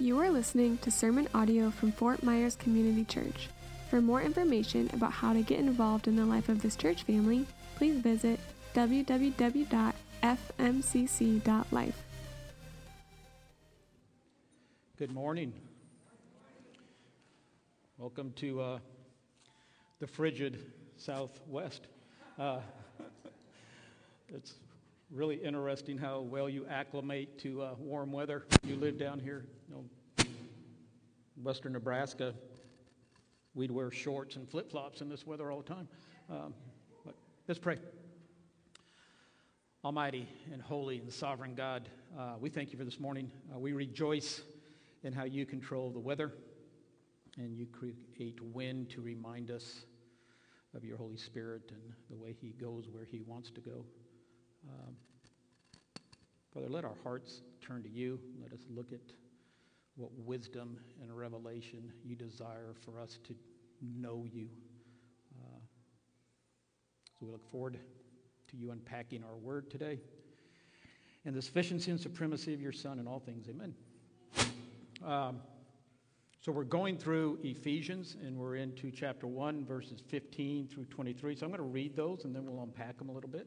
You are listening to sermon audio from Fort Myers Community Church. For more information about how to get involved in the life of this church family, please visit www.fmcc.life. Good morning. Welcome to uh, the frigid Southwest. Uh, it's really interesting how well you acclimate to uh, warm weather. You live down here, you know, western Nebraska. We'd wear shorts and flip flops in this weather all the time. Um, but let's pray. Almighty and holy and sovereign God, uh, we thank you for this morning. Uh, we rejoice in how you control the weather and you create wind to remind us of your Holy Spirit and the way He goes where He wants to go. Um, Father, let our hearts turn to you. Let us look at what wisdom and revelation you desire for us to know you. Uh, so we look forward to you unpacking our word today and the sufficiency and supremacy of your Son in all things. Amen. Um, so we're going through Ephesians and we're into chapter 1, verses 15 through 23. So I'm going to read those and then we'll unpack them a little bit.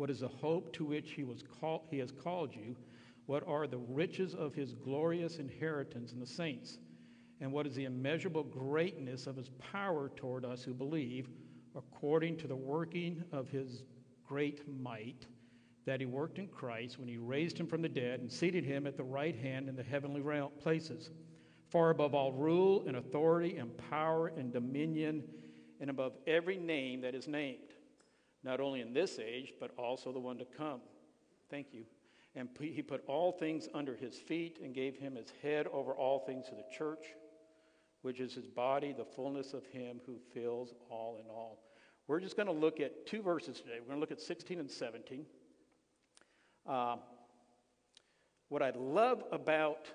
what is the hope to which he, was call, he has called you, what are the riches of his glorious inheritance in the saints, and what is the immeasurable greatness of his power toward us who believe, according to the working of his great might that he worked in Christ when he raised him from the dead and seated him at the right hand in the heavenly places, far above all rule and authority and power and dominion, and above every name that is named, not only in this age, but also the one to come. Thank you. And he put all things under his feet and gave him his head over all things to the church, which is his body, the fullness of him who fills all in all. We're just going to look at two verses today. We're going to look at 16 and 17. Uh, what I love about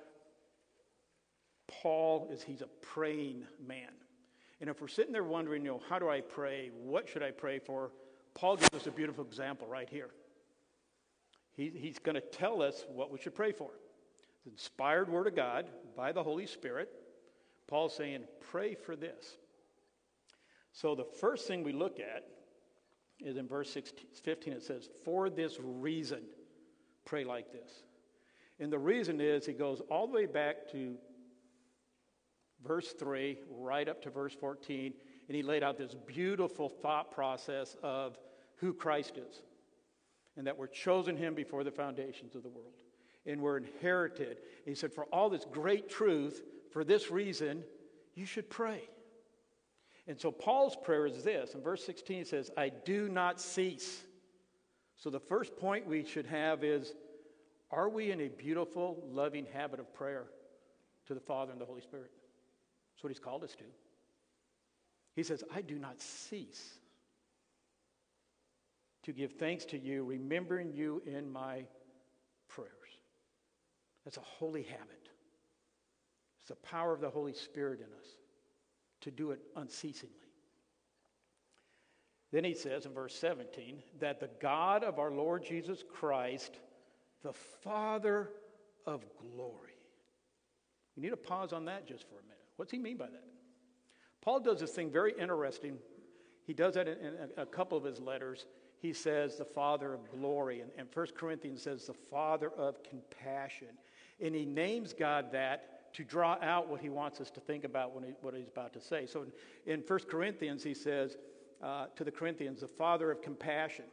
Paul is he's a praying man. And if we're sitting there wondering, you know, how do I pray? What should I pray for? Paul gives us a beautiful example right here. He, he's going to tell us what we should pray for. The inspired word of God by the Holy Spirit. Paul's saying, pray for this. So the first thing we look at is in verse 16, 15, it says, For this reason, pray like this. And the reason is he goes all the way back to verse 3, right up to verse 14, and he laid out this beautiful thought process of who Christ is and that we're chosen him before the foundations of the world and we're inherited. He said, For all this great truth, for this reason, you should pray. And so Paul's prayer is this. In verse 16, he says, I do not cease. So the first point we should have is Are we in a beautiful, loving habit of prayer to the Father and the Holy Spirit? That's what he's called us to. He says, I do not cease to give thanks to you, remembering you in my prayers. That's a holy habit. It's the power of the Holy Spirit in us to do it unceasingly. Then he says in verse 17 that the God of our Lord Jesus Christ, the Father of glory. We need to pause on that just for a minute. What's he mean by that? Paul does this thing very interesting. He does that in, a couple of his letters he says the Father of glory. And, and 1 Corinthians says the Father of compassion. And he names God that to draw out what he wants us to think about when he, what he's about to say. So in, in 1 Corinthians, he says uh, to the Corinthians, the Father of compassion.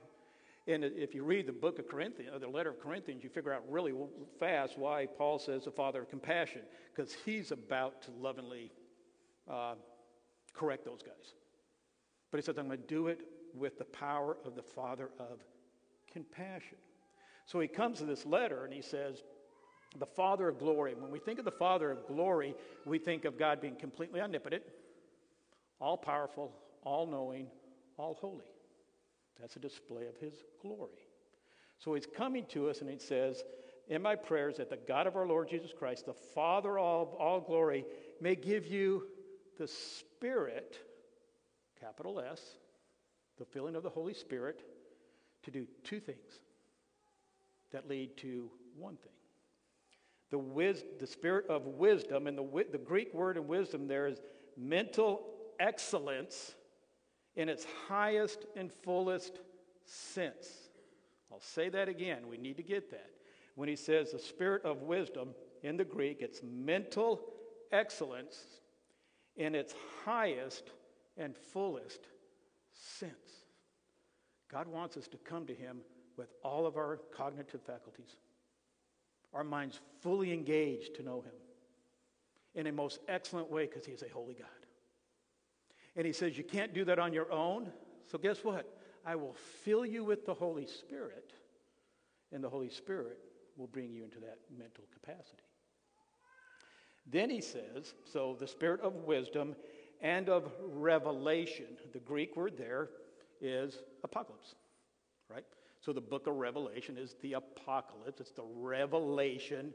And if you read the book of Corinthians, or the letter of Corinthians, you figure out really fast why Paul says the Father of compassion, because he's about to lovingly uh, correct those guys. But he says, I'm going to do it with the power of the Father of compassion. So he comes to this letter and he says, the Father of glory. When we think of the Father of glory, we think of God being completely omnipotent, all powerful, all knowing, all holy. That's a display of his glory. So he's coming to us and he says, In my prayers, that the God of our Lord Jesus Christ, the Father of all glory, may give you the Spirit, capital S, the filling of the Holy Spirit, to do two things that lead to one thing. The, wis- the spirit of wisdom, and the, the Greek word in wisdom there is mental excellence in its highest and fullest sense. I'll say that again. We need to get that. When he says the spirit of wisdom in the Greek, it's mental excellence in its highest and fullest sense. God wants us to come to him with all of our cognitive faculties, our minds fully engaged to know him in a most excellent way because he is a holy God. And he says, You can't do that on your own. So, guess what? I will fill you with the Holy Spirit, and the Holy Spirit will bring you into that mental capacity. Then he says, So the spirit of wisdom and of revelation. The Greek word there is apocalypse, right? So the book of Revelation is the apocalypse. It's the revelation,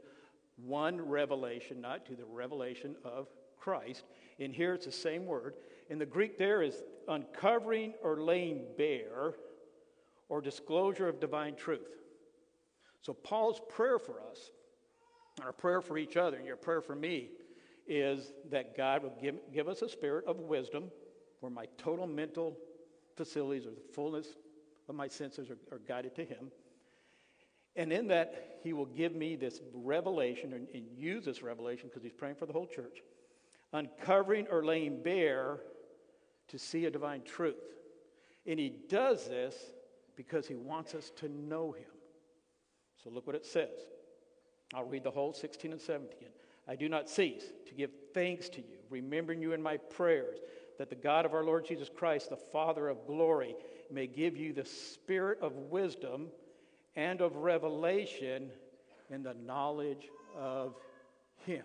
one revelation, not to the revelation of Christ. And here it's the same word. In the Greek, there is uncovering or laying bare or disclosure of divine truth. So, Paul's prayer for us, our prayer for each other, and your prayer for me, is that God will give, give us a spirit of wisdom where my total mental facilities or the fullness of my senses are, are guided to Him. And in that, He will give me this revelation and, and use this revelation because He's praying for the whole church, uncovering or laying bare to see a divine truth. And He does this because He wants us to know Him. So look what it says. I'll read the whole 16 and 17. I do not cease to give thanks to you, remembering you in my prayers, that the God of our Lord Jesus Christ, the Father of glory, may give you the spirit of wisdom and of revelation in the knowledge of Him.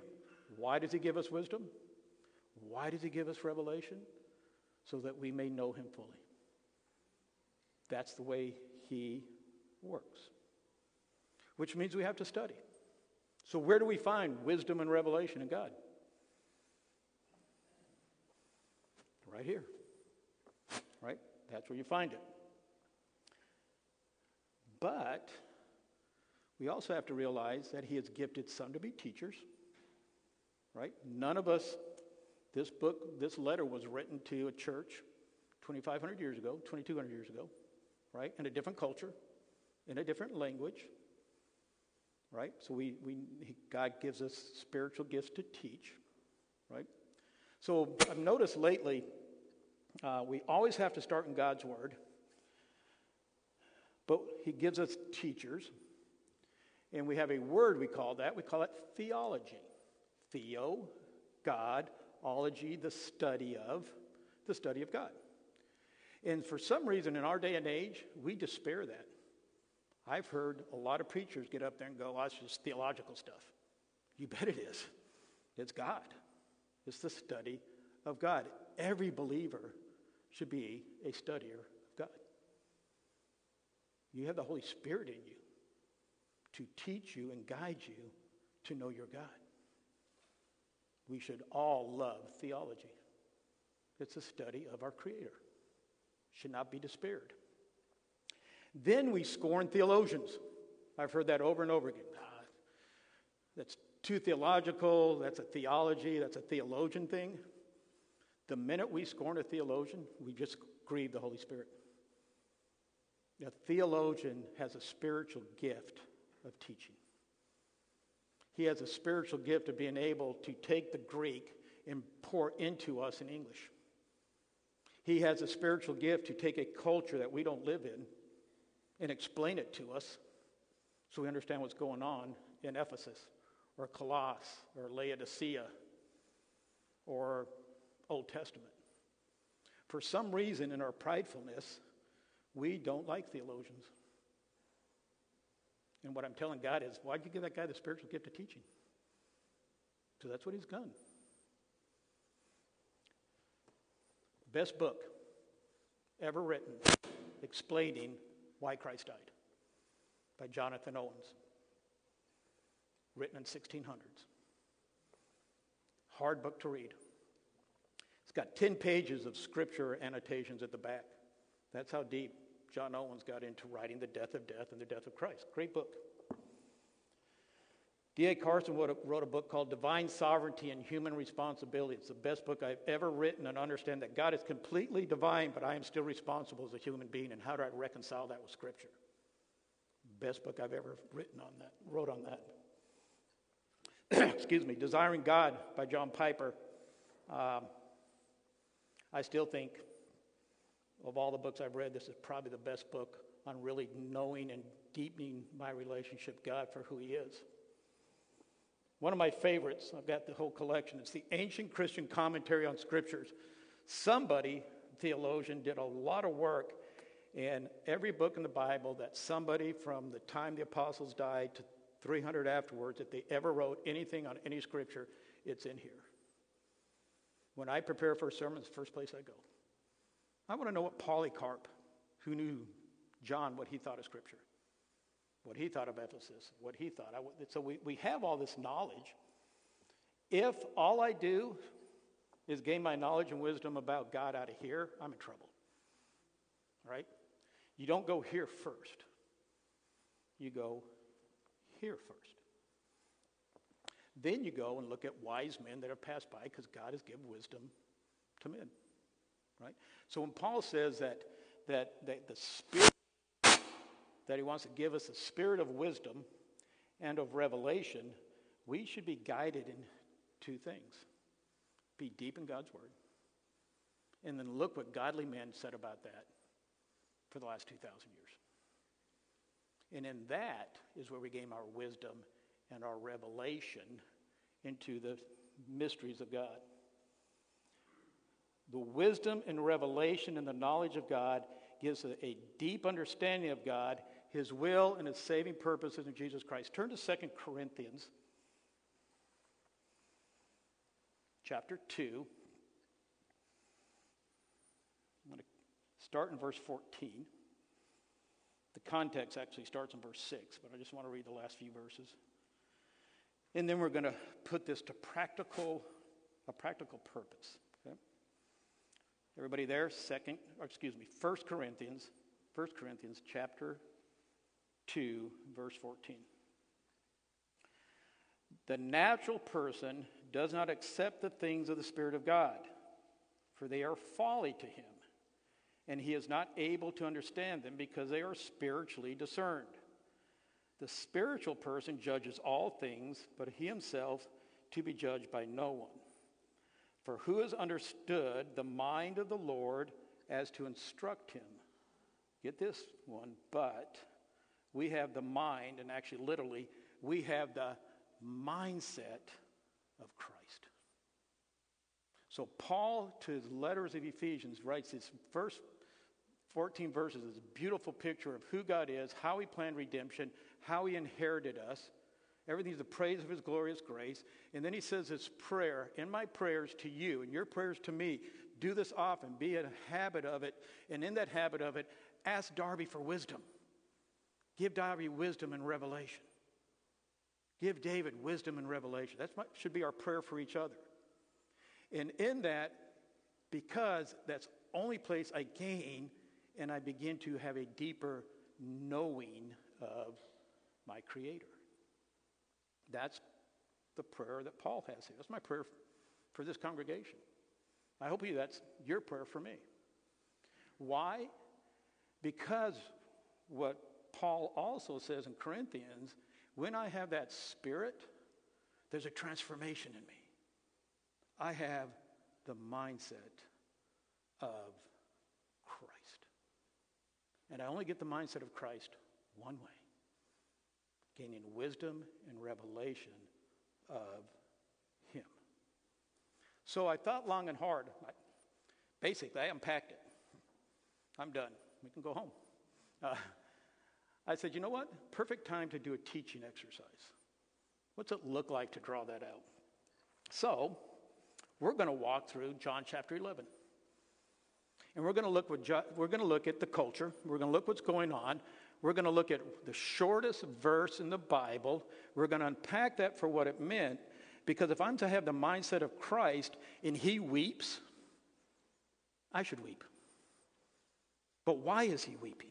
Why does He give us wisdom? Why does He give us revelation? So that we may know Him fully. That's the way He works, which means we have to study. So, where do we find wisdom and revelation in God? Right here. Right? That's where you find it. But we also have to realize that He has gifted some to be teachers. Right? None of us, this book, this letter was written to a church 2,500 years ago, 2,200 years ago, right? In a different culture, in a different language right? So we, we, God gives us spiritual gifts to teach, right? So I've noticed lately, uh, we always have to start in God's Word, but He gives us teachers, and we have a word we call that. We call it theology. Theo, God, ology, the study of, the study of God. And for some reason in our day and age, we despair that. I've heard a lot of preachers get up there and go, oh, it's just theological stuff. You bet it is. It's God, it's the study of God. Every believer should be a studier of God. You have the Holy Spirit in you to teach you and guide you to know your God. We should all love theology. It's a study of our Creator. Should not be despaired. Then we scorn theologians. I've heard that over and over again. Ah, that's too theological. That's a theology. That's a theologian thing. The minute we scorn a theologian, we just grieve the Holy Spirit. A theologian has a spiritual gift of teaching. He has a spiritual gift of being able to take the Greek and pour into us in English. He has a spiritual gift to take a culture that we don't live in and explain it to us so we understand what's going on in Ephesus or Colossus or Laodicea or Old Testament. For some reason, in our pridefulness, we don't like theologians. And what I'm telling God is, why'd you give that guy the spiritual gift of teaching? So that's what he's done. Best book ever written explaining why Christ died by Jonathan Owens, written in 1600s. Hard book to read. It's got 10 pages of scripture annotations at the back. That's how deep John Owens got into writing The Death of Death and the Death of Christ. Great book. D.A. Carson wrote a, wrote a, book called Divine Sovereignty and Human Responsibility. It's the best book I've ever written and understand that God is completely divine, but I am still responsible as a human being, and how do I reconcile that with Scripture? Best book I've ever written on that, wrote on that. Excuse me, Desiring God by John Piper. Um, I still think of all the books I've read, this is probably the best book on really knowing and deepening my relationship with God for who He is. One of my favorites, I've got the whole collection, it's the Ancient Christian Commentary on Scriptures. Somebody, theologian, did a lot of work in every book in the Bible that somebody from the time the apostles died to 300 afterwards, if they ever wrote anything on any scripture, it's in here. When I prepare for a sermon, it's the first place I go. I want to know what Polycarp, who knew John, what he thought of Scripture, what he thought of Ephesus, what he thought. So we, we have all this knowledge. If all I do is gain my knowledge and wisdom about God out of here, I'm in trouble. Right? You don't go here first, you go here first. Then you go and look at wise men that have passed by because God has given wisdom to men. Right? So when Paul says that, that, that the Spirit, that he wants to give us a spirit of wisdom and of revelation, we should be guided in two things be deep in God's Word, and then look what godly men said about that for the last 2,000 years. And in that is where we gain our wisdom and our revelation into the mysteries of God. The wisdom and revelation and the knowledge of God gives a, a deep understanding of God, His will, and His saving purposes in Jesus Christ. Turn to 2 Corinthians chapter 2. I'm going to start in verse 14. The context actually starts in verse 6, but I just want to read the last few verses. And then we're going to put this to practical, a practical purpose. Everybody there? Second, excuse me, First Corinthians, First Corinthians chapter 2, verse 14. The natural person does not accept the things of the Spirit of God, for they are folly to him, and he is not able to understand them because they are spiritually discerned. The spiritual person judges all things, but he himself to be judged by no one. For who has understood the mind of the Lord as to instruct him? Get this one, but we have the mind, and actually, literally, we have the mindset of Christ. So, Paul, to his letters of Ephesians, writes his first 14 verses, this beautiful picture of who God is, how he planned redemption, how he inherited us Everything's the praise of his glorious grace. And then he says this prayer, in my prayers to you and your prayers to me, do this often, be in a habit of it. And in that habit of it, ask Darby for wisdom. Give David wisdom and revelation. Give David wisdom and revelation. That should be our prayer for each other. And in that, because that's only place I gain and I begin to have a deeper knowing of my Creator. That's the prayer that Paul has here. That's my prayer for this congregation. I hope you that's your prayer for me. Why? Because what Paul also says in Corinthians, when I have that spirit, there's a transformation in me. I have the mindset of Christ. And I only get the mindset of Christ one way gaining wisdom and revelation of Him. So I thought long and hard. Basically, I unpacked it. I'm done. We can go home. Uh, I said, you know what? Perfect time to do a teaching exercise. What's it look like to draw that out? So, we're going to walk through John chapter 11. And we're going to look we're going to look at the culture. We're going to look what's going on. We're going to look at the shortest verse in the Bible. We're going to unpack that for what it meant because if I'm to have the mindset of Christ and he weeps, I should weep. But why is he weeping?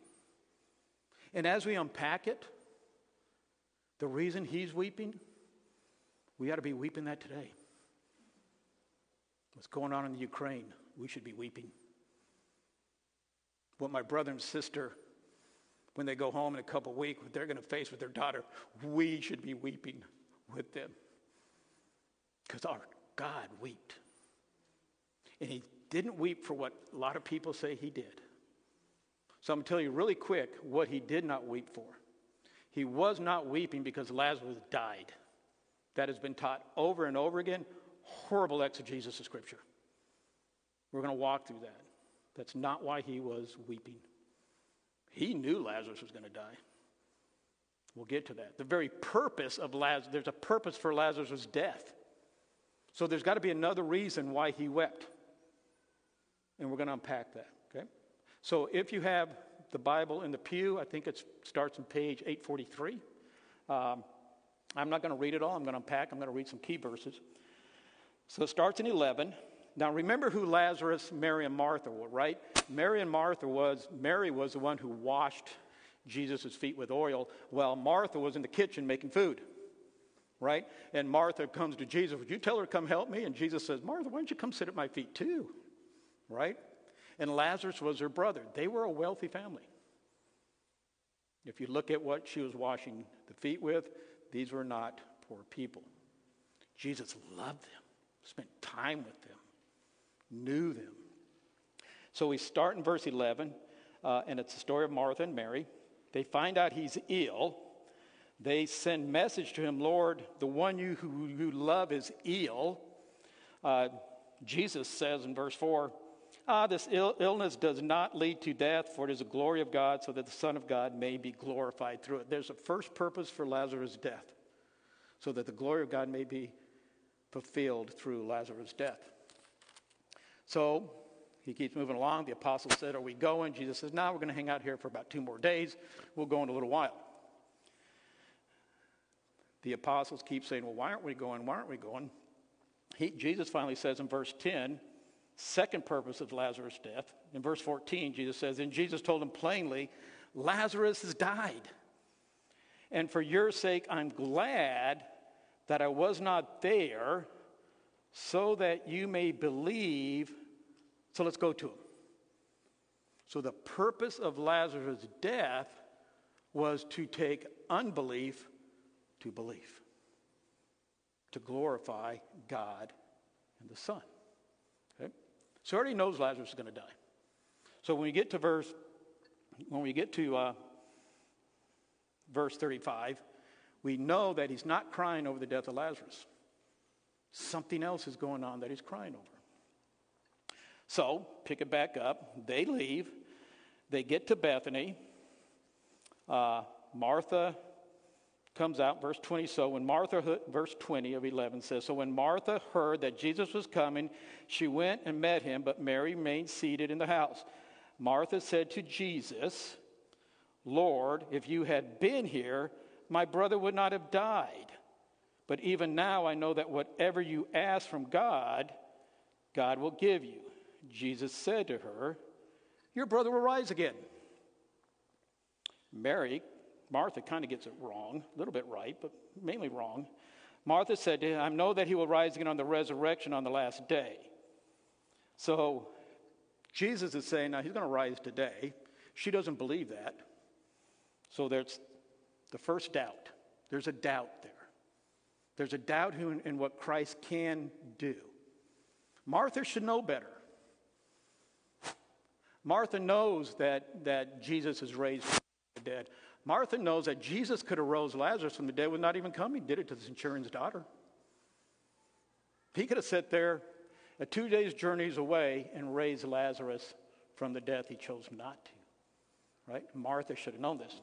And as we unpack it, the reason he's weeping, we ought to be weeping that today. What's going on in the Ukraine, we should be weeping. What my brother and sister, when they go home in a couple weeks, what they're going to face with their daughter, we should be weeping with them. Because our God wept. And he didn't weep for what a lot of people say he did. So I'm going to tell you really quick what he did not weep for. He was not weeping because Lazarus died. That has been taught over and over again. Horrible exegesis of Scripture. We're going to walk through that. That's not why he was weeping. He knew Lazarus was going to die. We'll get to that. The very purpose of Lazarus, there's a purpose for Lazarus' death. So there's got to be another reason why he wept. And we're going to unpack that? So if you have the Bible in the pew, I think it starts on page 843. Um, I'm not going to read it all. I'm going to unpack. I'm going to read some key verses. So it starts in 11. Now remember who Lazarus, Mary, and Martha were, right? Mary and Martha was, Mary was the one who washed Jesus' feet with oil, while Martha was in the kitchen making food right? And Martha comes to Jesus, Would you tell her to come help me? And Jesus says, Martha, why don't you come sit at my feet too? Right? And Lazarus was her brother. They were a wealthy family. If you look at what she was washing the feet with, these were not poor people. Jesus loved them, spent time with them, knew them. So we start in verse 11, uh, and it's the story of Martha and Mary. They find out he's ill. They send message to him, Lord, the one you who you love is ill. Uh, Jesus says in verse 4, Ah, this Ill- illness does not lead to death, for it is the glory of God, so that the Son of God may be glorified through it. There's a first purpose for Lazarus' death, so that the glory of God may be fulfilled through Lazarus' death. So he keeps moving along. The apostles said, Are we going? Jesus says, No, we're going to hang out here for about two more days. We'll go in a little while the apostles keep saying, Well, why aren't we going? Why aren't we going? He, Jesus finally says in verse 10, second purpose of Lazarus' death. In verse 14, Jesus says, And Jesus told him plainly, Lazarus has died. And for your sake, I'm glad that I was not there so that you may believe. So let's go to him. So the purpose of Lazarus' death was to take unbelief to belief, to glorify God and the Son. So he already knows Lazarus is going to die. So when we get to verse, when we get to uh, verse 35, we know that he's not crying over the death of Lazarus. Something else is going on that he's crying over. So, pick it back up. They leave. They get to Bethany. Uh, Martha comes out, verse 20. So when Martha, verse 20 of 11 says, So when Martha heard that Jesus was coming, she went and met him, but Mary remained seated in the house. Martha said to Jesus, Lord, if you had been here, my brother would not have died. But even now I know that whatever you ask from God, God will give you. Jesus said to her, Your brother will rise again. Mary Martha kind of gets it wrong, a little bit right, but mainly wrong. Martha said to him, I know that he will rise again on the resurrection on the last day. So Jesus is saying, now he's going to rise today. She doesn't believe that. So there's the first doubt. There's a doubt there. There's a doubt in, what Christ can do. Martha should know better. Martha knows that, that Jesus is raised from the dead. Martha knows that Jesus could have rose Lazarus from the dead without even coming. He did it to the centurion's daughter. He could have sat there a two days' journeys away and raised Lazarus from the death. He chose not to. Right? Martha should have known this.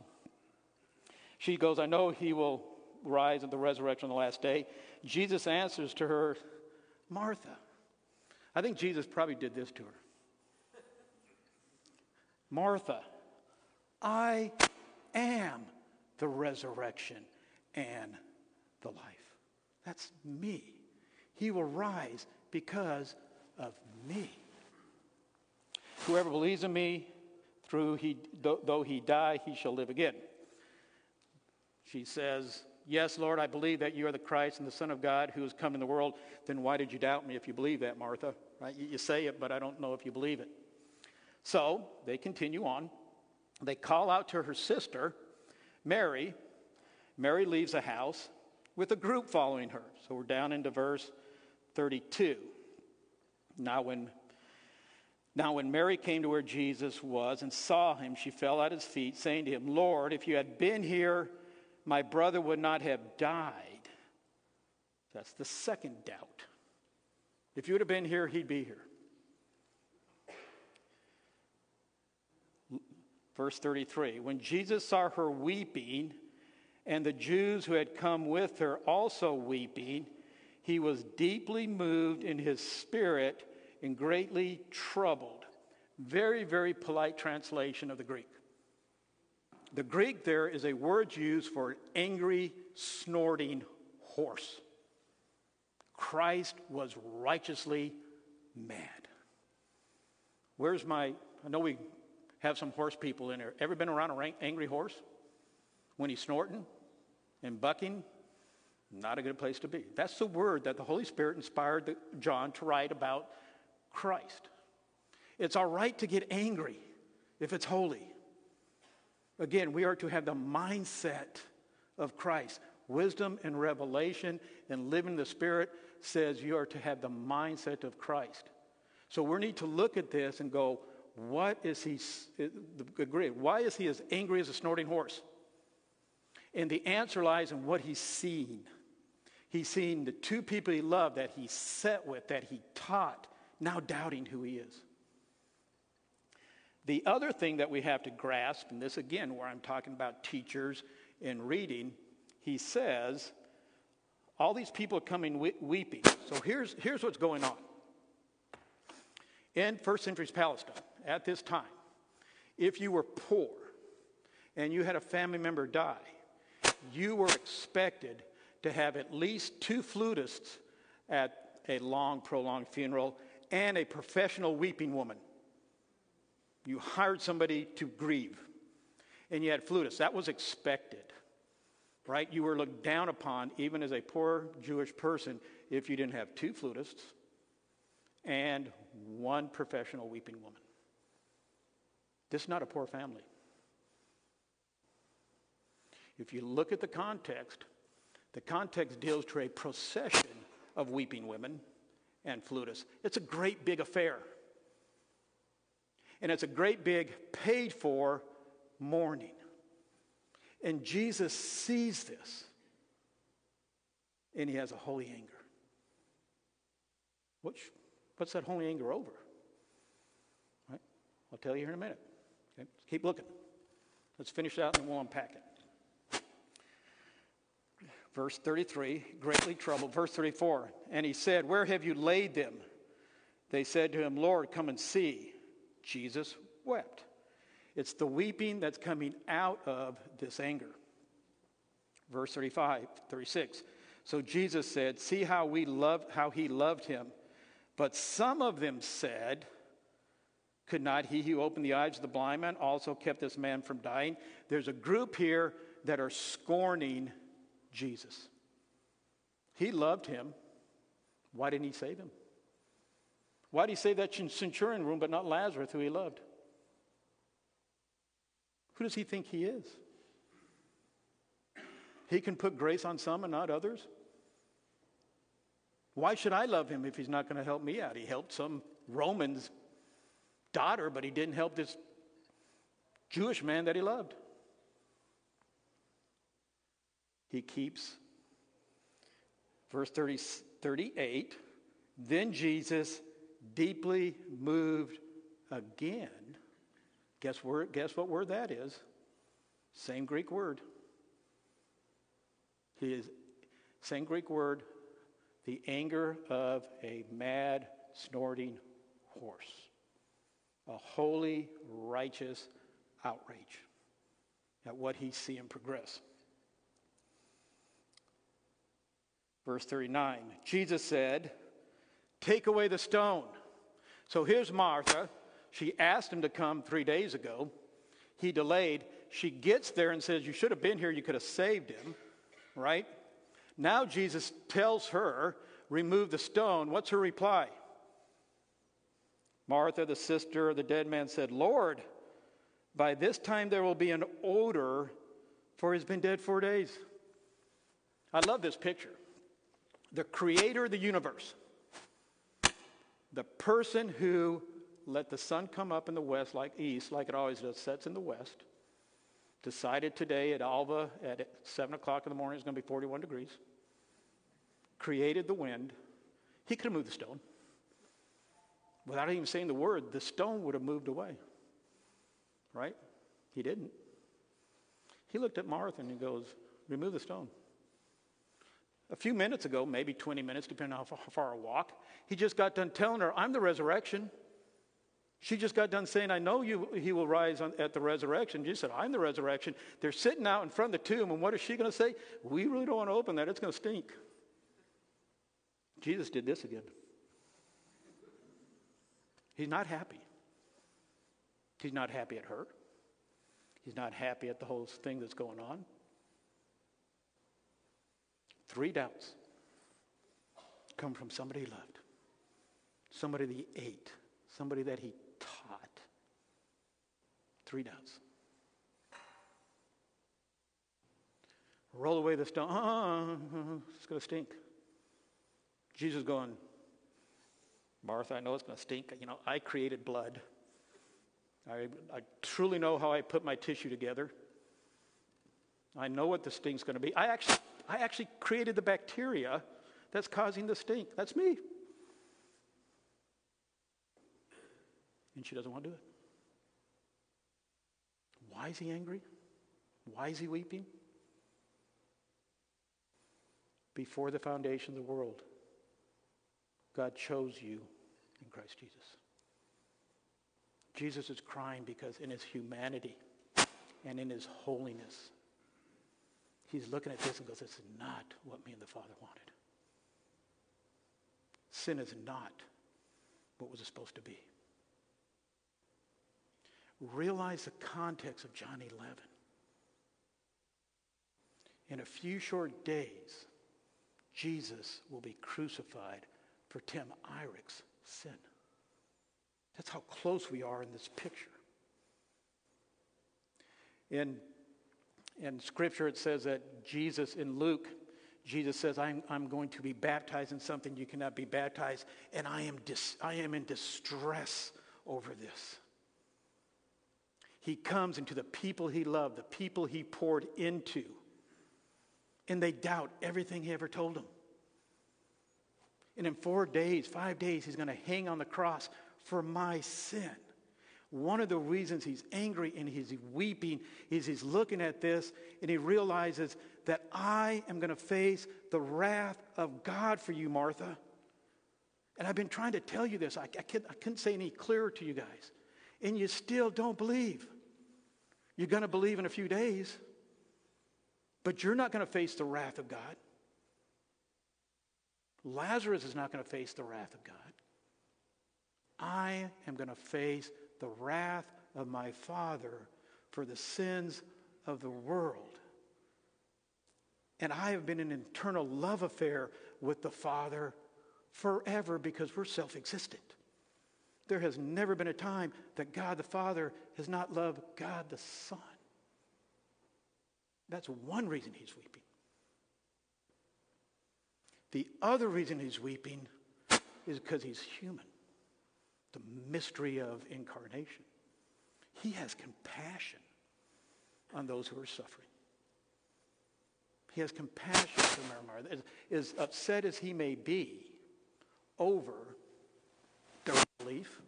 She goes, I know he will rise at the resurrection on the last day. Jesus answers to her, Martha. I think Jesus probably did this to her. Martha, I am the resurrection and the life. That's me. He will rise because of me. Whoever believes in me, through he, though he die, he shall live again. She says, Yes, Lord, I believe that you are the Christ and the Son of God who has come in the world. Then why did you doubt me if you believe that, Martha? Right? You say it, but I don't know if you believe it. So they continue on. They call out to her sister, Mary. Mary leaves the house with a group following her. So we're down into verse 32. Now, when now, when Mary came to where Jesus was and saw him, she fell at his feet, saying to him, Lord, if you had been here, my brother would not have died. That's the second doubt. If you would have been here, he'd be here. Verse 33 When Jesus saw her weeping, and the Jews who had come with her also weeping, he was deeply moved in his spirit and greatly troubled. Very, very polite translation of the Greek. The Greek there is a word used for angry, snorting horse. Christ was righteously mad. Where's my, I know we have some horse people in there. Ever been around an angry horse? When he's snorting and bucking? Not a good place to be. That's the word that the Holy Spirit inspired John to write about Christ. It's all right to get angry if it's holy. Again, we are to have the mindset of Christ. Wisdom and revelation and living the Spirit says you are to have the mindset of Christ. So we need to look at this and go, what is he, agree, eh, why is he as angry as a snorting horse? And the answer lies in what he's seen. He's seen the two people he loved that he sat with, that he taught, now doubting who he is. The other thing that we have to grasp, and this again, where I'm talking about teachers and reading, he says, all these people are coming weeping. So here's, here's what's going on. In first century Palestine, at this time, if you were poor and you had a family member die, you were expected to have at least two flutists at a long, prolonged funeral and a professional weeping woman. You hired somebody to grieve, and you had flutists. That was expected, right? You were looked down upon, even as a poor Jewish person, if you didn't have two flutists and one professional weeping woman. This is not a poor family. If you look at the context, the context deals to a procession of weeping women and flutists. It's a great big affair. And it's a great big paid for mourning. And Jesus sees this. And he has a holy anger. Which, what's that holy anger over? Right? I'll tell you here in a minute. Keep looking. Let's finish out and we'll unpack it. Verse 33, greatly troubled. Verse 34, and he said, Where have you laid them? They said to him, Lord, come and see. Jesus wept. It's the weeping that's coming out of this anger. Verse 35, 36. So Jesus said, See how we love how he loved him. But some of them said, Could not he who opened the eyes of the blind man also kept this man from dying? There's a group here that are scorning Jesus. He loved him. Why didn't he save him? Why did he save that centurion room but not Lazarus, who he loved? Who does he think he is? He can put grace on some and not others. Why should I love him if he's not going to help me out? He helped some Roman's daughter, but he didn't help this Jewish man that he loved. He keeps, verse 30, 38, then Jesus, deeply moved again. Guess, where, guess what word that is? Same Greek word. He is, same Greek word, the anger of a mad, snorting horse. A holy, righteous outrage at what he's seeing progress. Verse 39 Jesus said, Take away the stone. So here's Martha. She asked him to come three days ago. He delayed. She gets there and says, You should have been here. You could have saved him, right? Now Jesus tells her, Remove the stone. What's her reply? Martha, the sister of the dead man, said, Lord, by this time there will be an odor, for he's been dead four days. I love this picture. The creator of the universe, the person who let the sun come up in the west like east, like it always does, sets in the west, decided today at Alva at 7 o'clock in the morning it's going to be 41 degrees, created the wind. He could have moved the stone. Without even saying the word, the stone would have moved away. Right? He didn't. He looked at Martha and he goes, Remove the stone. A few minutes ago, maybe 20 minutes, depending on how far I walk, he just got done telling her, I'm the resurrection. She just got done saying, I know you, he will rise on, at the resurrection. Jesus said, I'm the resurrection. They're sitting out in front of the tomb, and what is she going to say? We really don't want to open that. It's going to stink. Jesus did this again. He's not happy. He's not happy at her. He's not happy at the whole thing that's going on. Three doubts come from somebody he loved, somebody that he ate, somebody that he taught. Three doubts. Roll away the stone. Oh, it's going to stink. Jesus going, Martha, I know it's going to stink. You know, I created blood. I, I truly know how I put my tissue together. I know what the stink's going to be. I actually, I actually created the bacteria that's causing the stink. That's me. And she doesn't want to do it. Why is he angry? Why is he weeping? Before the foundation of the world, God chose you in Christ Jesus. Jesus is crying because in his humanity and in his holiness, he's looking at this and goes, This is not what me and the Father wanted. Sin is not what was supposed to be. Realize the context of John 11. In a few short days, Jesus will be crucified for Tim Irick's sin. That's how close we are in this picture. In, in Scripture, it says that Jesus, in Luke, Jesus says, I'm, I'm going to be baptized in something you cannot be baptized, and I am, dis, I am in distress over this. He comes into the people he loved, the people he poured into, and they doubt everything he ever told them. And in four days, five days, he's going to hang on the cross for my sin. One of the reasons he's angry and he's weeping is he's looking at this and he realizes that I am going to face the wrath of God for you, Martha. And I've been trying to tell you this. I, I, couldn't, I couldn't say any clearer to you guys. And you still don't believe. You're going to believe in a few days, but you're not going to face the wrath of God. Lazarus is not going to face the wrath of God. I am going to face the wrath of my Father for the sins of the world. And I have been in an eternal love affair with the Father forever because we're self existent. There has never been a time that God the Father has not loved God the Son. That's one reason he's weeping. The other reason he's weeping is because he's human. The mystery of incarnation. He has compassion on those who are suffering. He has compassion for As, as upset as he may be over their belief,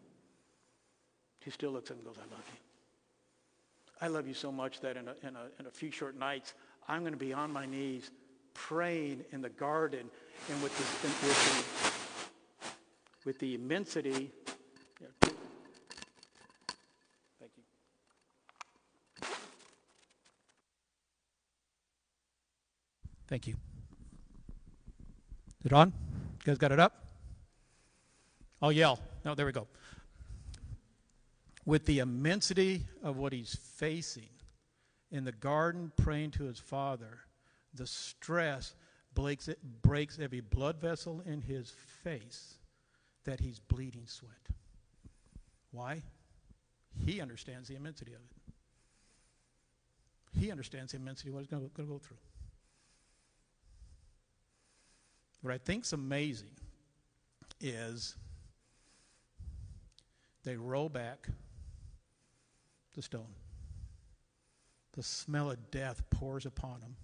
he still looks at them and goes, I love you. I love you so much that in a, in a, in a few short nights, I'm going to be on my knees praying in the garden and with the, with the, with the immensity. Thank you. Thank you. Is it on? You guys got it up? I'll yell. No, there we go. With the immensity of what he's facing in the garden, praying to his father, the stress breaks, breaks every blood vessel in his face that he's bleeding sweat. Why? He understands the immensity of it. He understands the immensity of what he's going to go through. What I think's amazing is they roll back the stone. The smell of death pours upon them.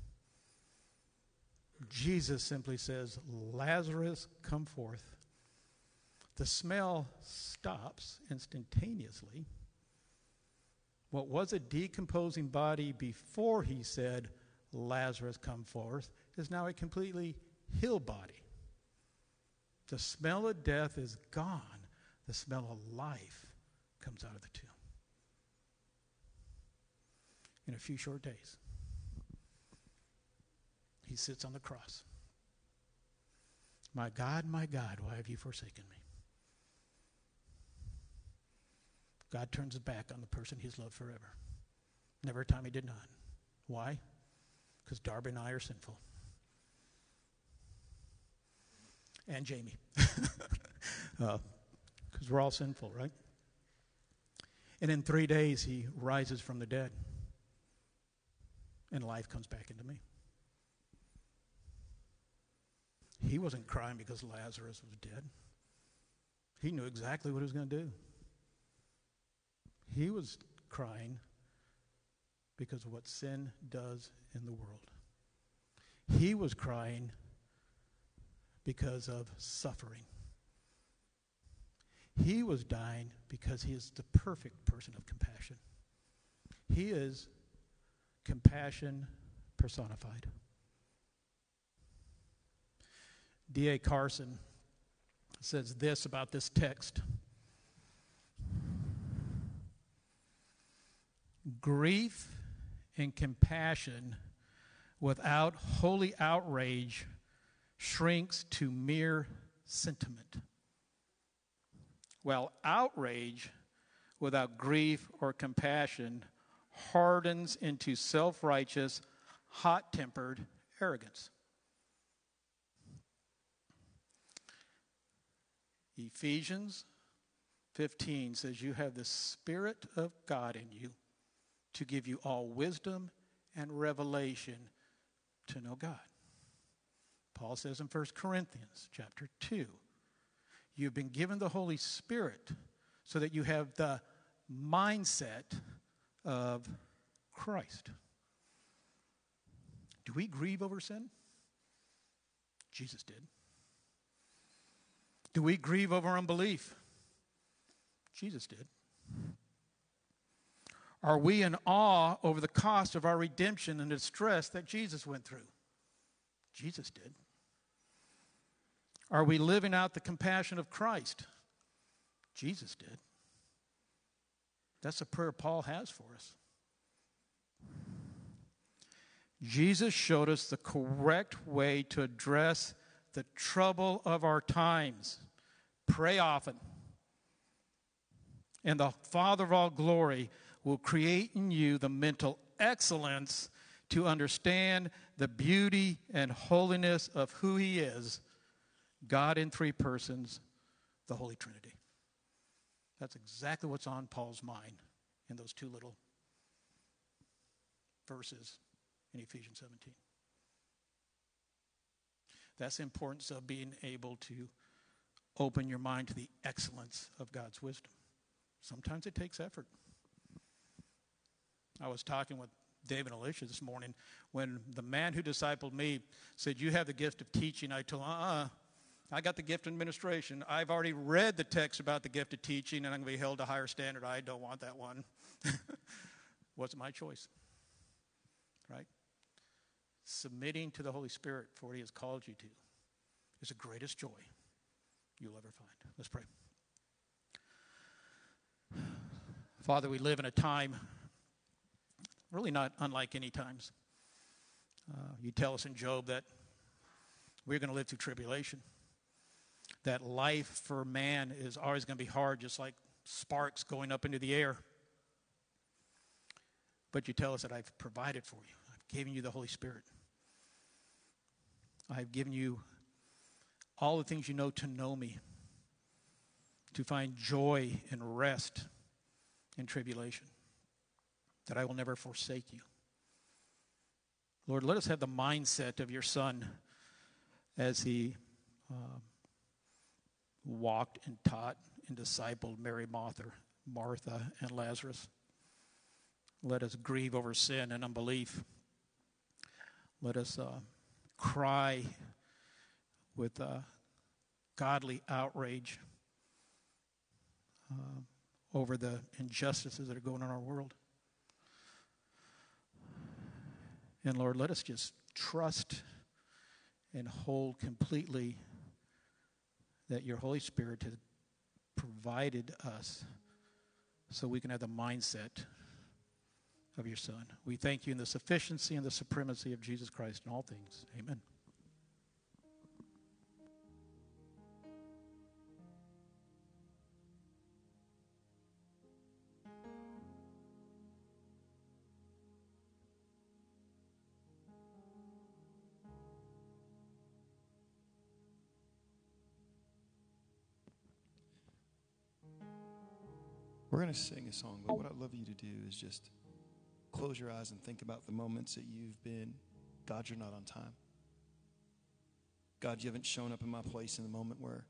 Jesus simply says, Lazarus, come forth. The smell stops instantaneously. What was a decomposing body before he said, Lazarus, come forth, is now a completely healed body. The smell of death is gone. The smell of life comes out of the tomb. In a few short days, he sits on the cross. My God, my God, why have you forsaken me? God turns his back on the person he's loved forever. Never a time he did not. Why? Because Darby and I are sinful. And Jamie. Because uh, we're all sinful, right? And in three days, he rises from the dead. And life comes back into me. He wasn't crying because Lazarus was dead. He knew exactly what he was going to do. He was crying because of what sin does in the world. He was crying because of suffering. He was dying because he is the perfect person of compassion. He is compassion personified. D.A. Carson says this about this text Grief and compassion without holy outrage shrinks to mere sentiment. While outrage without grief or compassion hardens into self righteous, hot tempered arrogance. Ephesians 15 says, You have the Spirit of God in you to give you all wisdom and revelation to know God. Paul says in 1 Corinthians chapter 2, you've been given the Holy Spirit so that you have the mindset of Christ. Do we grieve over sin? Jesus did. Do we grieve over unbelief? Jesus did. Are we in awe over the cost of our redemption and the distress that Jesus went through? Jesus did. Are we living out the compassion of Christ? Jesus did. That's a prayer Paul has for us. Jesus showed us the correct way to address the trouble of our times. Pray often. And the Father of all glory will create in you the mental excellence to understand the beauty and holiness of who He is God in three persons, the Holy Trinity. That's exactly what's on Paul's mind in those two little verses in Ephesians 17. That's the importance of being able to open your mind to the excellence of God's wisdom. Sometimes it takes effort. I was talking with David and Alicia this morning when the man who discipled me said, You have the gift of teaching. I told him, uh uh I got the gift of administration. I've already read the text about the gift of teaching, and I'm going to be held to a higher standard. I don't want that one. Wasn't my choice. Right? submitting to the Holy Spirit for what He has called you to is the greatest joy you'll ever find. Let's pray. Father, we live in a time really not unlike any times. Uh, you tell us in Job that we're going to live through tribulation, that life for man is always going to be hard, just like sparks going up into the air. But you tell us that I've provided for you, I've given you the Holy Spirit, I've given you all the things you know to know me, to find joy and rest in tribulation, that I will never forsake you. Lord, let us have the mindset of your Son as he uh, walked and taught and discipled Mary, Martha, Martha, and Lazarus. Let us grieve over sin and unbelief. Let us uh, cry with uh, godly outrage uh, over the injustices that are going on in our world. And Lord, let us just trust and hold completely that your Holy Spirit has provided us so we can have the mindset of your Son. We thank you in the sufficiency and the supremacy of Jesus Christ in all things. Amen. Going to sing a song, but what I'd love you to do is just close your eyes and think about the moments that you've been, God, you're not on time. God, you haven't shown up in my place in the moment where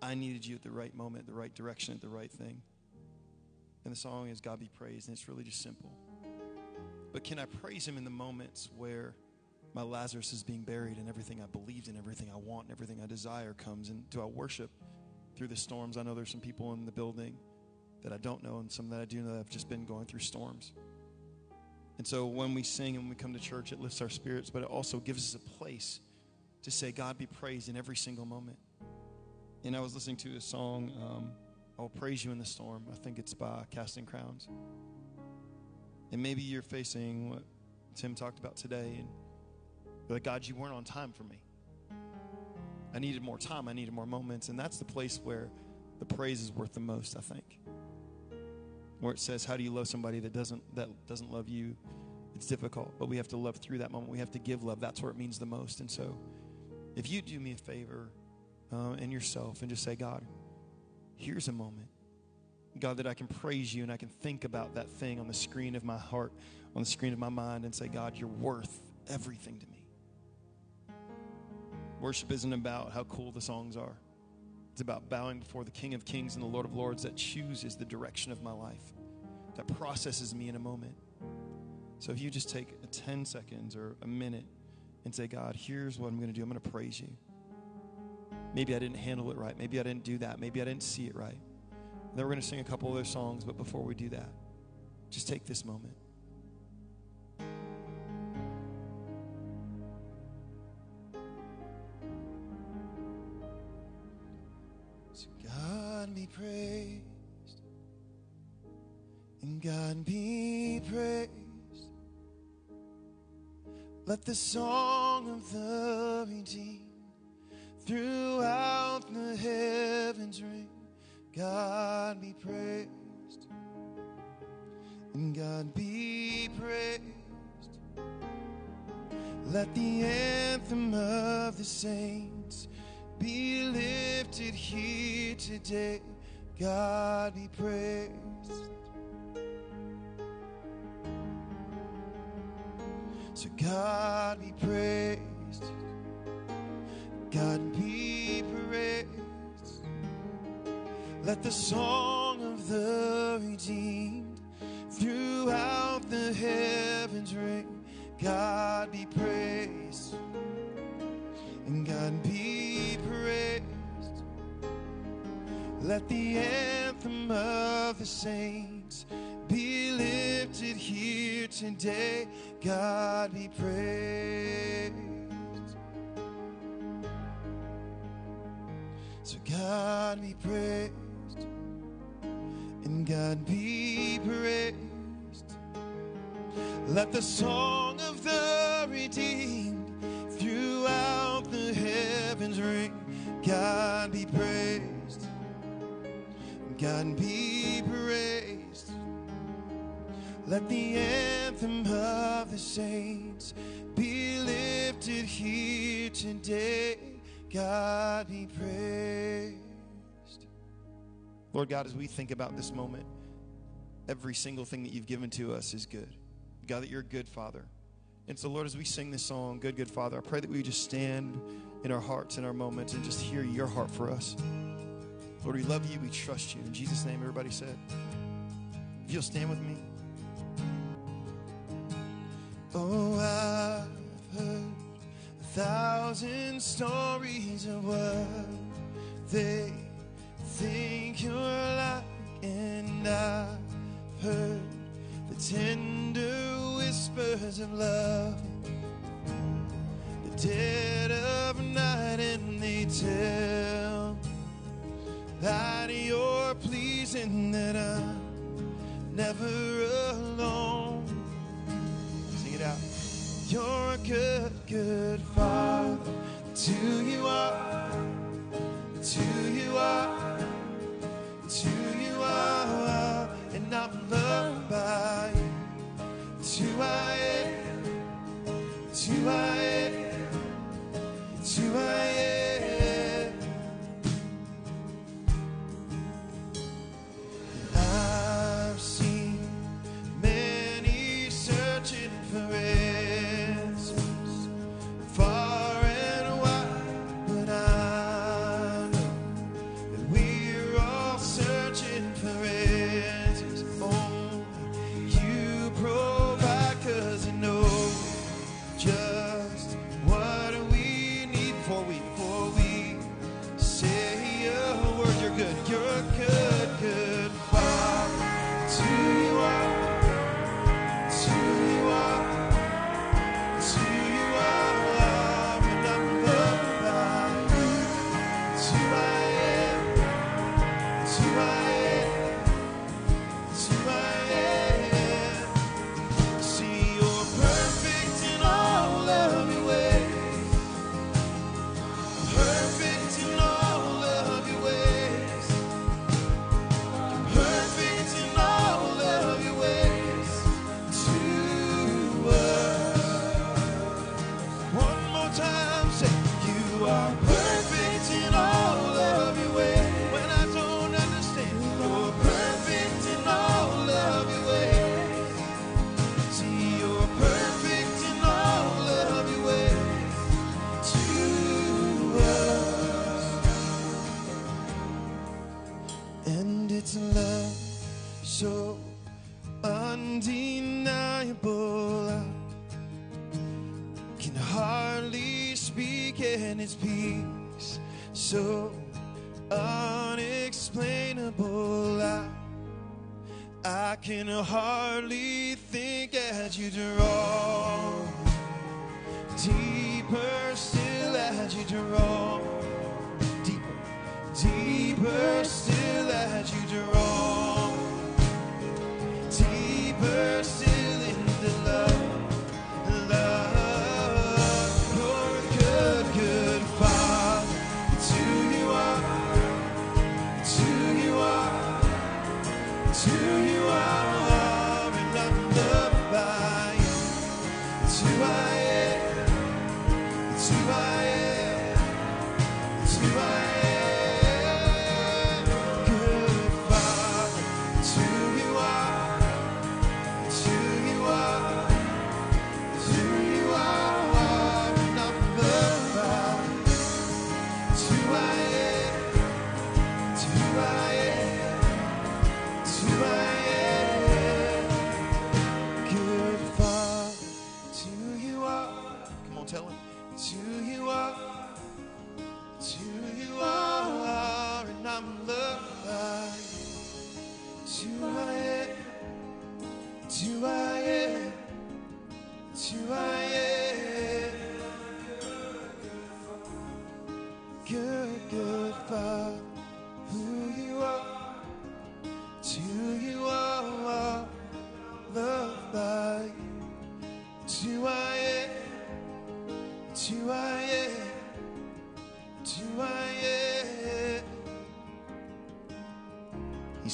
I needed you at the right moment, the right direction, at the right thing. And the song is God be praised, and it's really just simple. But can I praise him in the moments where my Lazarus is being buried and everything I believed in, everything I want, and everything I desire comes? And do I worship through the storms? I know there's some people in the building that I don't know and some that I do know that have just been going through storms. And so when we sing and when we come to church, it lifts our spirits, but it also gives us a place to say, God be praised in every single moment. And I was listening to a song, um, I will praise you in the storm. I think it's by Casting Crowns. And maybe you're facing what Tim talked about today, and like, God, you weren't on time for me. I needed more time, I needed more moments. And that's the place where the praise is worth the most, I think where it says, How do you love somebody that doesn't, that doesn't love you? It's difficult, but we have to love through that moment. We have to give love. That's where it means the most. And so, if you do me a favor uh, yourself and just say, God, here's a moment. God, that I can praise you and I can think about that thing on the screen of my heart, on the screen of my mind, and say, God, you're worth everything to me. Worship isn't about how cool the songs are. It's about bowing before the King of Kings and the Lord of Lords that chooses the direction of my life, that processes me in a moment. So if you just take a 10 seconds or a minute and say, God, here's what I'm going to do I'm going to praise you. Maybe I didn't handle it right. Maybe I didn't do that. Maybe I didn't see it right. And then we're going to sing a couple other songs, but before we do that, just take this moment. God be praised. Let the song of the redeemed throughout the heavens ring. God be praised. And God be praised. Let the anthem of the saints be lifted here today. God be praised. So God be praised. God be praised. Let the song of the redeemed throughout the heavens ring. God be praised. And God be Let the anthem of the saints be lifted here today. God be praised. So God be praised, and God be praised. Let the song of the redeemed throughout the heavens ring. God be praised. God be praised. Let the anthem of the saints be lifted here today. God be praised. Lord God, as we think about this moment, every single thing that you've given to us is good. God, that you're a good Father. And so, Lord, as we sing this song, Good, Good Father, I pray that we just stand in our hearts, in our moments, and just hear your heart for us. Lord, we love you, we trust you. In Jesus' name, everybody said. If you'll stand with me. Oh, I've heard a thousand stories of what they think you're like, and I've heard the tender whispers of love, the dead of night, and they tell that you're pleasing, that I'm never alone. Sing it out. You're a good, good father. To you are, to you are, to you are, and I'm loved by you. To I am, to I am, to I am.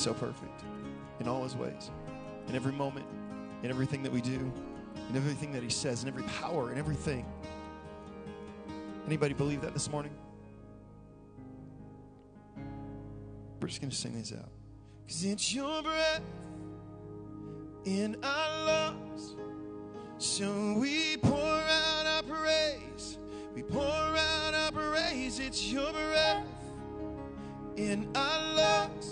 so perfect in all his ways, in every moment, in everything that we do, in everything that he says, in every power, in everything. Anybody believe that this morning? We're just going to sing these out. Because it's your breath in our lungs. So we pour out our praise. We pour out our praise. It's your breath in our lungs.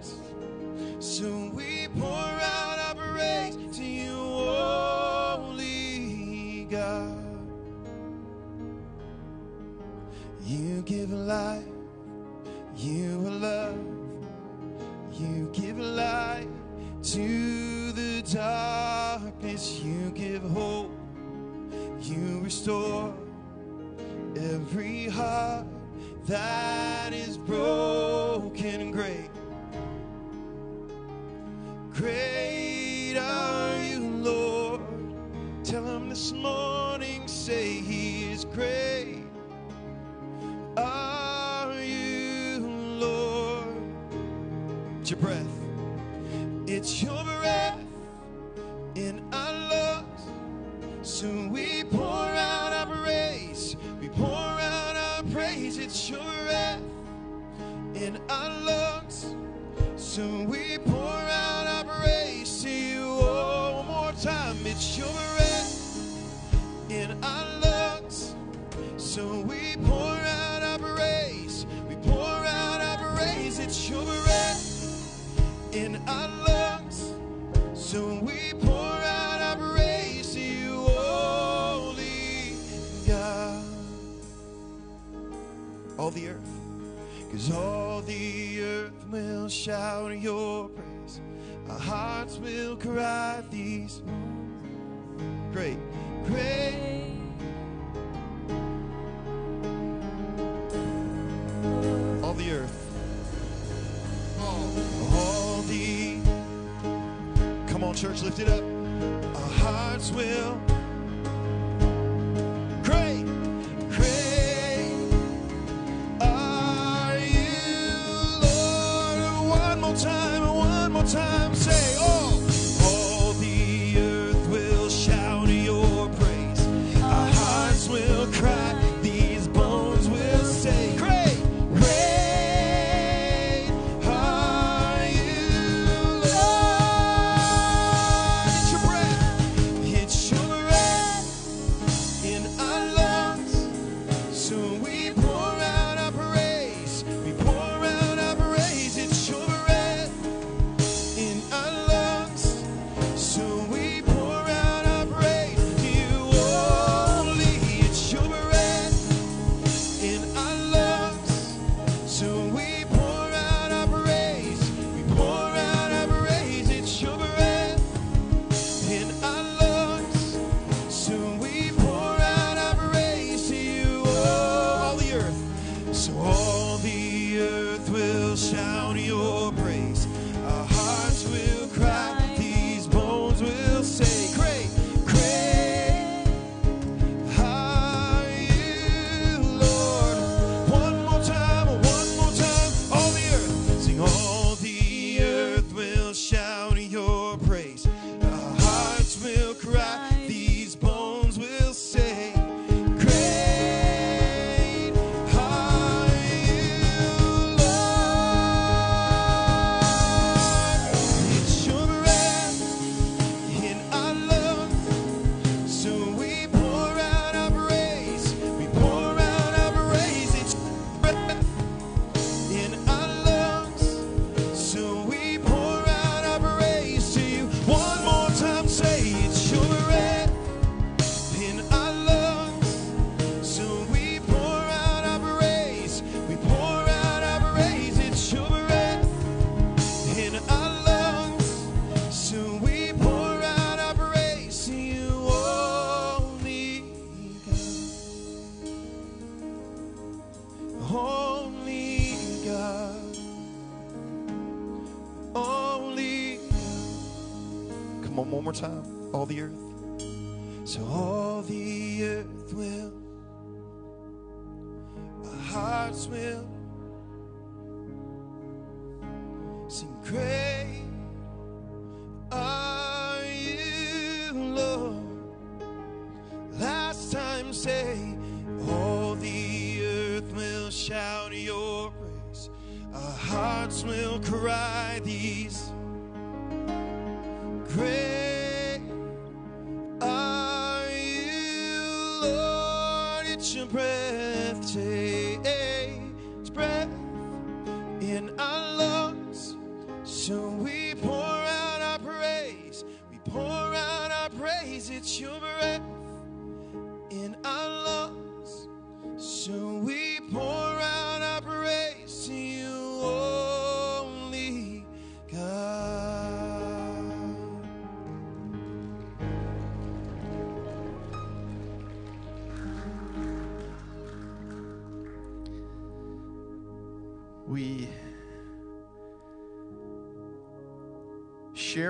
time, say, oh.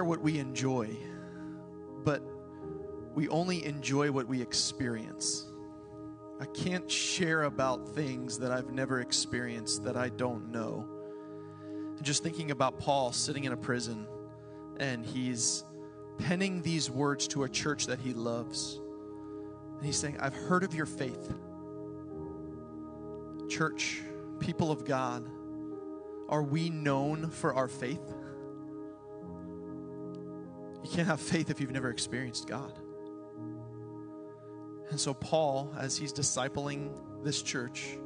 Share what we enjoy, but we only enjoy what we experience. I can't share about things that I've never experienced that I don't know. Just thinking about Paul sitting in a prison and he's penning these words to a church that he loves. And he's saying, I've heard of your faith. Church, people of God, are we known for our faith? You can't have faith if you've never experienced God. And so, Paul, as he's discipling this church,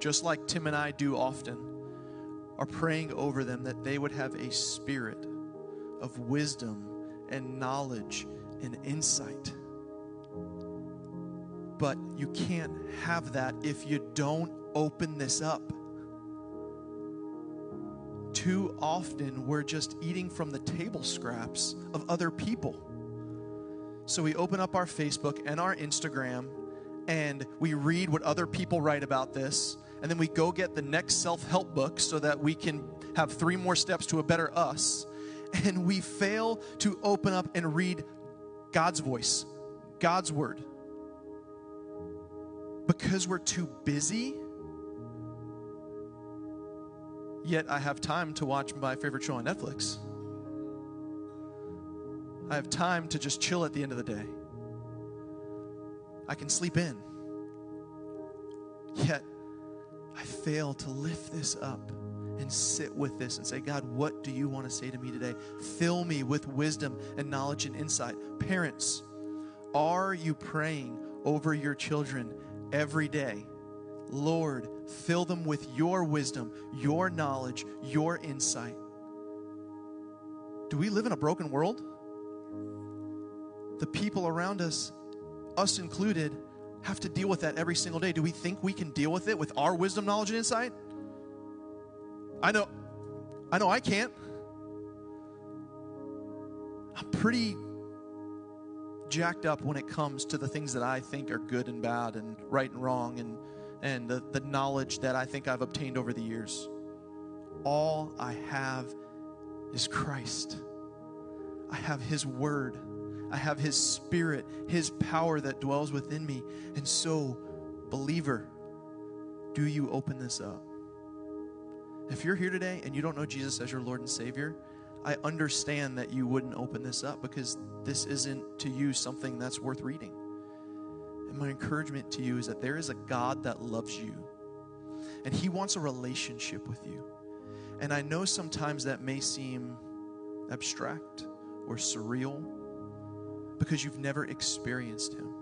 just like Tim and I do often, are praying over them that they would have a spirit of wisdom and knowledge and insight. But you can't have that if you don't open this up too often we're just eating from the table scraps of other people. So we open up our Facebook and our Instagram and we read what other people write about this. And then we go get the next self help book so that we can have three more steps to a better us. And we fail to open up and read God's voice, God's word. Because we're too busy Yet I have time to watch my favorite show on Netflix. I have time to just chill at the end of the day. I can sleep in. Yet I fail to lift this up and sit with this and say, God, what do you want to say to me today? Fill me with wisdom and knowledge and insight. Parents, are you praying over your children every day? Lord, fill them with your wisdom, your knowledge, your insight. Do we live in a broken world? The people around us, us included, have to deal with that every single day. Do we think we can deal with it with our wisdom, knowledge, and insight? I know, I know I can't. I'm pretty jacked up when it comes to the things that I think are good and bad and right and wrong and and the, the knowledge that I think I've obtained over the years. All I have is Christ. I have His Word. I have His Spirit, His power that dwells within me. And so, believer, do you open this up? If you're here today and you don't know Jesus as your Lord and Savior, I understand that you wouldn't open this up because this isn't to you something that's worth reading. And my encouragement to you is that there is a God that loves you, and He wants a relationship with you. And I know sometimes that may seem abstract or surreal because you've never experienced Him.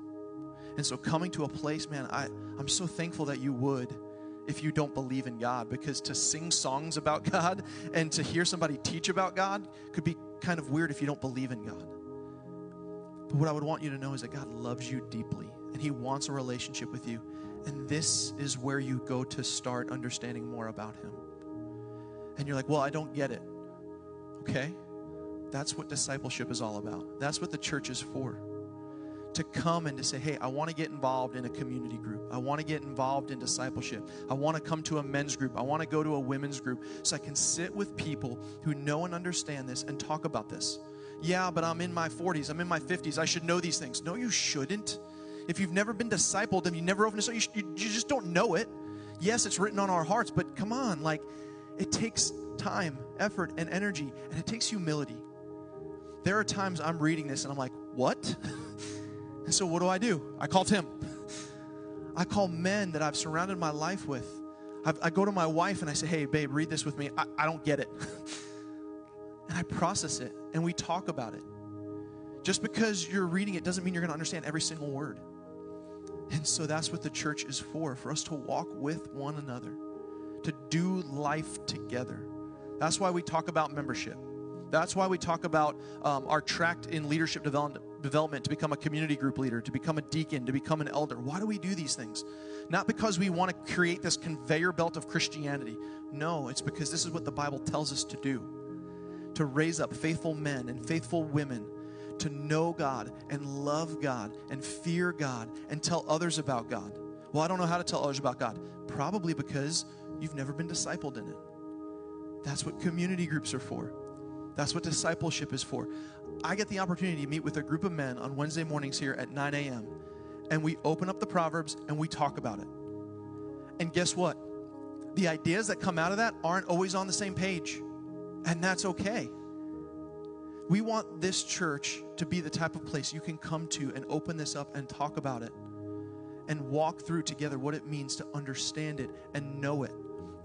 And so, coming to a place, man, I, I'm so thankful that you would if you don't believe in God because to sing songs about God and to hear somebody teach about God could be kind of weird if you don't believe in God. But what I would want you to know is that God loves you deeply and He wants a relationship with you. And this is where you go to start understanding more about Him. And you're like, well, I don't get it. Okay? That's what discipleship is all about. That's what the church is for. To come and to say, hey, I want to get involved in a community group. I want to get involved in discipleship. I want to come to a men's group. I want to go to a women's group so I can sit with people who know and understand this and talk about this. Yeah, but I'm in my 40s, I'm in my 50s, I should know these things. No, you shouldn't. If you've never been discipled, if you never opened a you, you, you just don't know it. Yes, it's written on our hearts, but come on, like, it takes time, effort, and energy, and it takes humility. There are times I'm reading this and I'm like, what? and so what do I do? I call Tim. I call men that I've surrounded my life with. I've, i go to my wife and I say, hey, babe, read this with me. I, I don't get it. and I process it and we talk about it. Just because you're reading it doesn't mean you're going to understand every single word. And so that's what the church is for, for us to walk with one another, to do life together. That's why we talk about membership. That's why we talk about um, our tract in leadership development, development to become a community group leader, to become a deacon, to become an elder. Why do we do these things? Not because we want to create this conveyor belt of Christianity. No, it's because this is what the Bible tells us to do to raise up faithful men and faithful women to know God and love God and fear God and tell others about God. Well, I don't know how to tell others about God. Probably because you've never been discipled in it. That's what community groups are for. That's what discipleship is for. I get the opportunity to meet with a group of men on Wednesday mornings here at 9 a.m. And we open up the Proverbs and we talk about it. And guess what? The ideas that come out of that aren't always on the same page. And that's okay. We want this church to be the type of place you can come to and open this up and talk about it and walk through together what it means to understand it and know it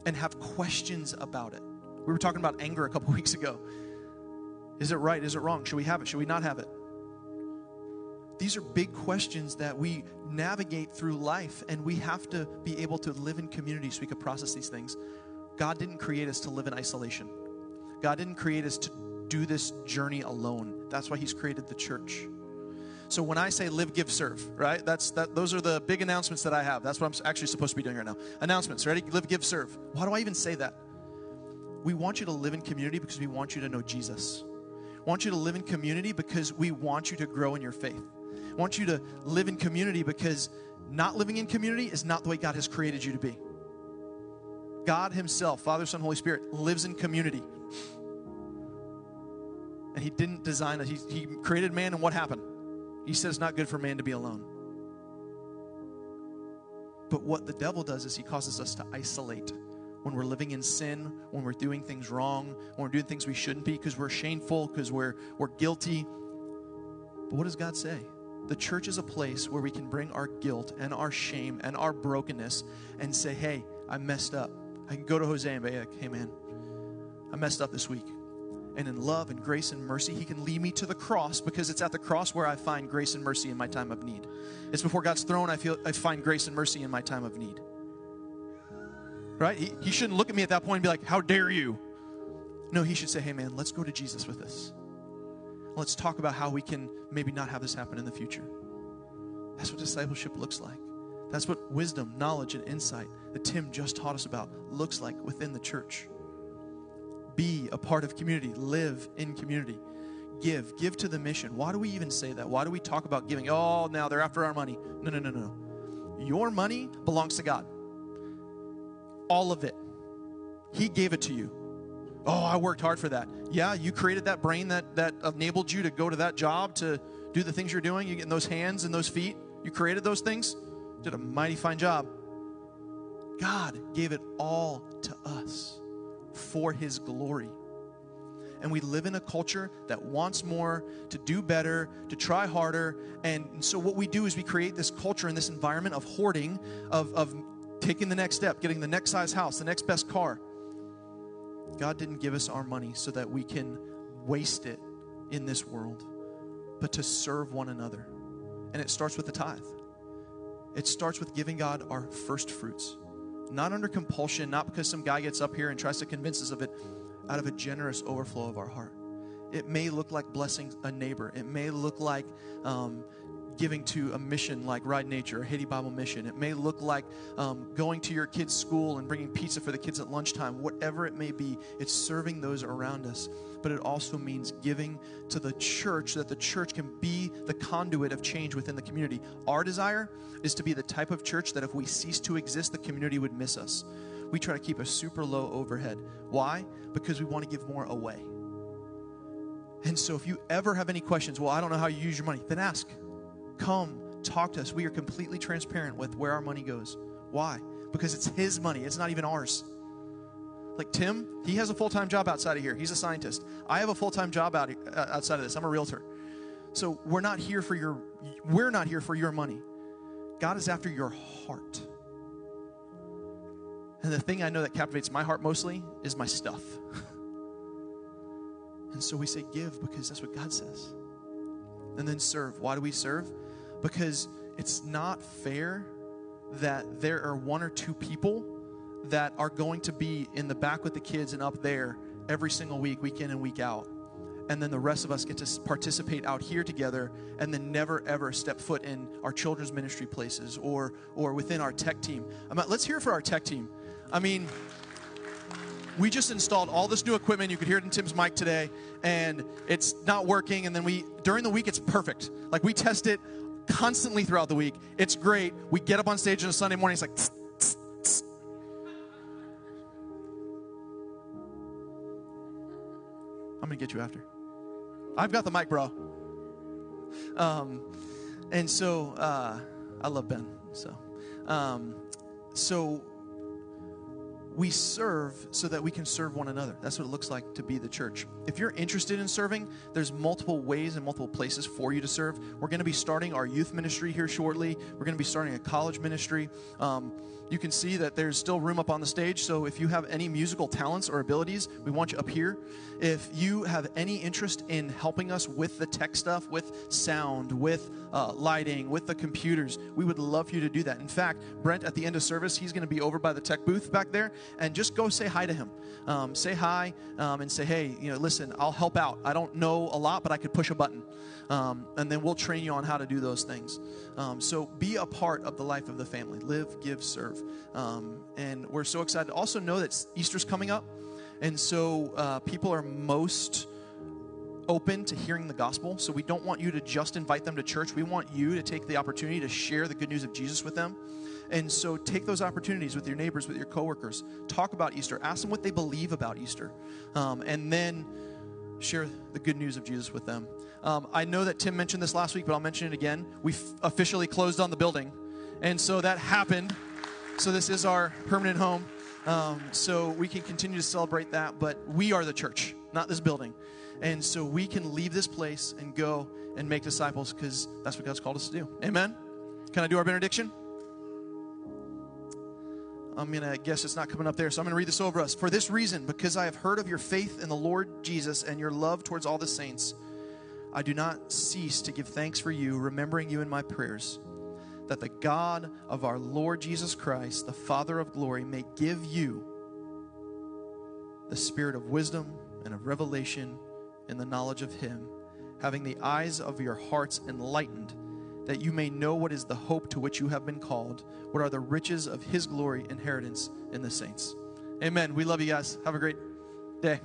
and have questions about it. We were talking about anger a couple weeks ago. Is it right? Is it wrong? Should we have it? Should we not have it? These are big questions that we navigate through life, and we have to be able to live in community so we can process these things. God didn't create us to live in isolation. God didn't create us to do this journey alone. That's why he's created the church. So when I say live, give, serve, right? That's that those are the big announcements that I have. That's what I'm actually supposed to be doing right now. Announcements, ready? Live, give, serve. Why do I even say that? We want you to live in community because we want you to know Jesus. We want you to live in community because we want you to grow in your faith. We want you to live in community because not living in community is not the way God has created you to be. God Himself, Father, Son, Holy Spirit, lives in community. And he didn't design it. He, he created man, and what happened? He said it's not good for man to be alone. But what the devil does is he causes us to isolate when we're living in sin, when we're doing things wrong, when we're doing things we shouldn't be because we're shameful, because we're, we're guilty. But what does God say? The church is a place where we can bring our guilt and our shame and our brokenness and say, hey, I messed up. I can go to Jose and be like, hey, man, I messed up this week and in love and grace and mercy, He can lead me to the cross because it's at the cross where I find grace and mercy in my time of need. It's before God's throne I feel I find grace and mercy in my time of need. Right? He, he shouldn't look at me at that point and be like, How dare you? No, he should say, Hey man, let's go to Jesus with this. Let's talk about how we can maybe not have this happen in the future. That's what discipleship looks like. That's what wisdom, knowledge, and insight that Tim just taught us about looks like within the church be a part of community, live in community, give, give to the mission. Why do we even say that? Why do we talk about giving? Oh, now they're after our money. No, no, no, no. Your money belongs to God. All of it. He gave it to you. Oh, I worked hard for that. Yeah, you created that brain that, that enabled you to go to that job, to do the things you're doing. You get those hands and those feet. You created those things. Did a mighty fine job. God gave it all to us for His glory. And we live in a culture that wants more, to do better, to try harder. And so, what we do is we create this culture and this environment of hoarding, of, of taking the next step, getting the next size house, the next best car. God didn't give us our money so that we can waste it in this world, but to serve one another. And it starts with the tithe. It starts with giving God our first fruits not under compulsion, not because some guy gets up here and tries to convince us of it, out of a generous overflow of our heart. It may look like blessing a neighbor. It may look like um, giving to a mission like Ride Nature or Haiti Bible Mission. It may look like um, going to your kids' school and bringing pizza for the kids at lunchtime. Whatever it may be, it's serving those around us. But it also means giving to the church so that the church can be the conduit of change within the community. Our desire is to be the type of church that if we cease to exist, the community would miss us. We try to keep a super low overhead. Why? Because we want to give more away. And so if you ever have any questions, well, I don't know how you use your money, then ask. Come, talk to us. We are completely transparent with where our money goes. Why? Because it's his money, it's not even ours. Like Tim, he has a full time job outside of here. He's a scientist. I have a full time job out, uh, outside of this. I'm a realtor. So we're not here for your we're not here for your money. God is after your heart. And the thing I know that captivates my heart mostly is my stuff. and so we say give because that's what God says. And then serve. Why do we serve? Because it's not fair that there are one or two people that are going to be in the back with the kids and up there every single week, week in and week out. And then the rest of us get to participate out here together and then never ever step foot in our children's ministry places or, or within our tech team. let's hear for our tech team. I mean, we just installed all this new equipment. You could hear it in Tim's mic today, and it's not working. And then we, during the week, it's perfect. Like we test it constantly throughout the week. It's great. We get up on stage on a Sunday morning. It's like, tss, tss, tss. I'm gonna get you after. I've got the mic, bro. Um, and so uh, I love Ben. So, um, so we serve so that we can serve one another. That's what it looks like to be the church. If you're interested in serving, there's multiple ways and multiple places for you to serve. We're going to be starting our youth ministry here shortly. We're going to be starting a college ministry. Um, you can see that there's still room up on the stage. So if you have any musical talents or abilities, we want you up here. If you have any interest in helping us with the tech stuff, with sound, with uh, lighting, with the computers, we would love for you to do that. In fact, Brent, at the end of service, he's going to be over by the tech booth back there, and just go say hi to him. Um, say hi um, and say, hey, you know, listen, I'll help out. I don't know a lot, but I could push a button. Um, and then we'll train you on how to do those things. Um, so be a part of the life of the family. Live, give, serve. Um, and we're so excited. Also know that Easter's coming up. And so uh, people are most open to hearing the gospel. So we don't want you to just invite them to church. We want you to take the opportunity to share the good news of Jesus with them. And so take those opportunities with your neighbors, with your coworkers. Talk about Easter. Ask them what they believe about Easter. Um, and then share the good news of Jesus with them. Um, I know that Tim mentioned this last week, but I'll mention it again. We f- officially closed on the building. And so that happened. So this is our permanent home. Um, so we can continue to celebrate that, but we are the church, not this building. And so we can leave this place and go and make disciples because that's what God's called us to do. Amen? Can I do our benediction? I'm going to guess it's not coming up there. So I'm going to read this over us. For this reason, because I have heard of your faith in the Lord Jesus and your love towards all the saints, I do not cease to give thanks for you, remembering you in my prayers, that the God of our Lord Jesus Christ, the Father of glory, may give you the spirit of wisdom and of revelation in the knowledge of Him, having the eyes of your hearts enlightened that you may know what is the hope to which you have been called, what are the riches of his glory inheritance in the saints. Amen. We love you guys. Have a great day.